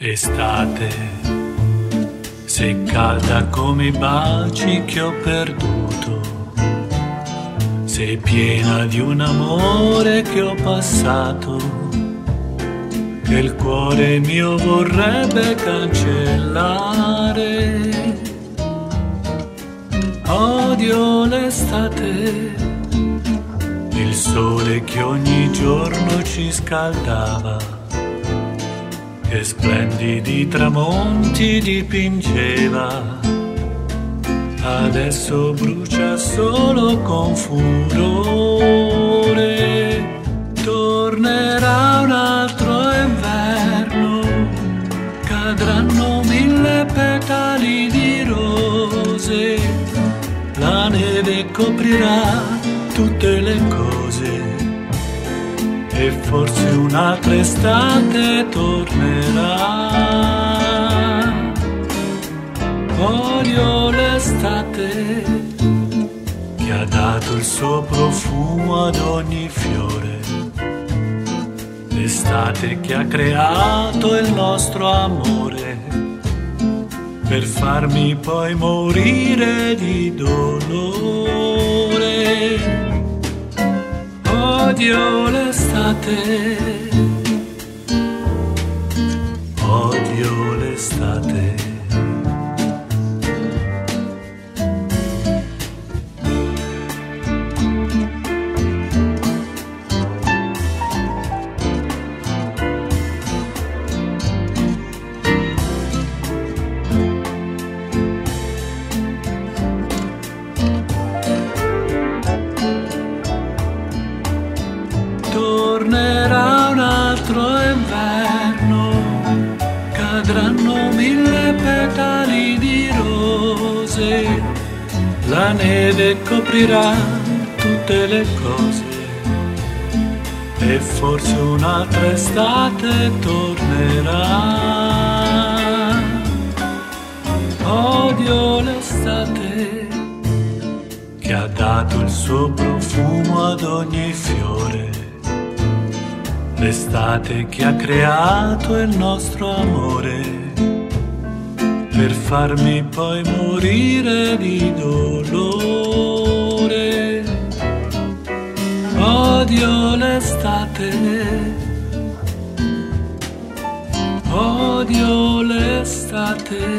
Estate, sei calda come i baci che ho perduto, sei piena di un amore che ho passato, che il cuore mio vorrebbe cancellare. Odio l'estate, il sole che ogni giorno ci scaldava che splendidi tramonti dipingeva, adesso brucia solo con furore. Tornerà un altro inverno, cadranno mille petali di rose, la neve coprirà tutte le cose e forse un'altra estate tornerà. Che ha dato il suo profumo ad ogni fiore, l'estate che ha creato il nostro amore per farmi poi morire di dolore odio l'estate. Odio l'estate. Tornerà un altro inverno, cadranno mille petali di rose, la neve coprirà tutte le cose. E forse un'altra estate tornerà. Odio l'estate che ha dato il suo profumo ad ogni fiore l'estate che ha creato il nostro amore per farmi poi morire di dolore. Odio l'estate, odio l'estate.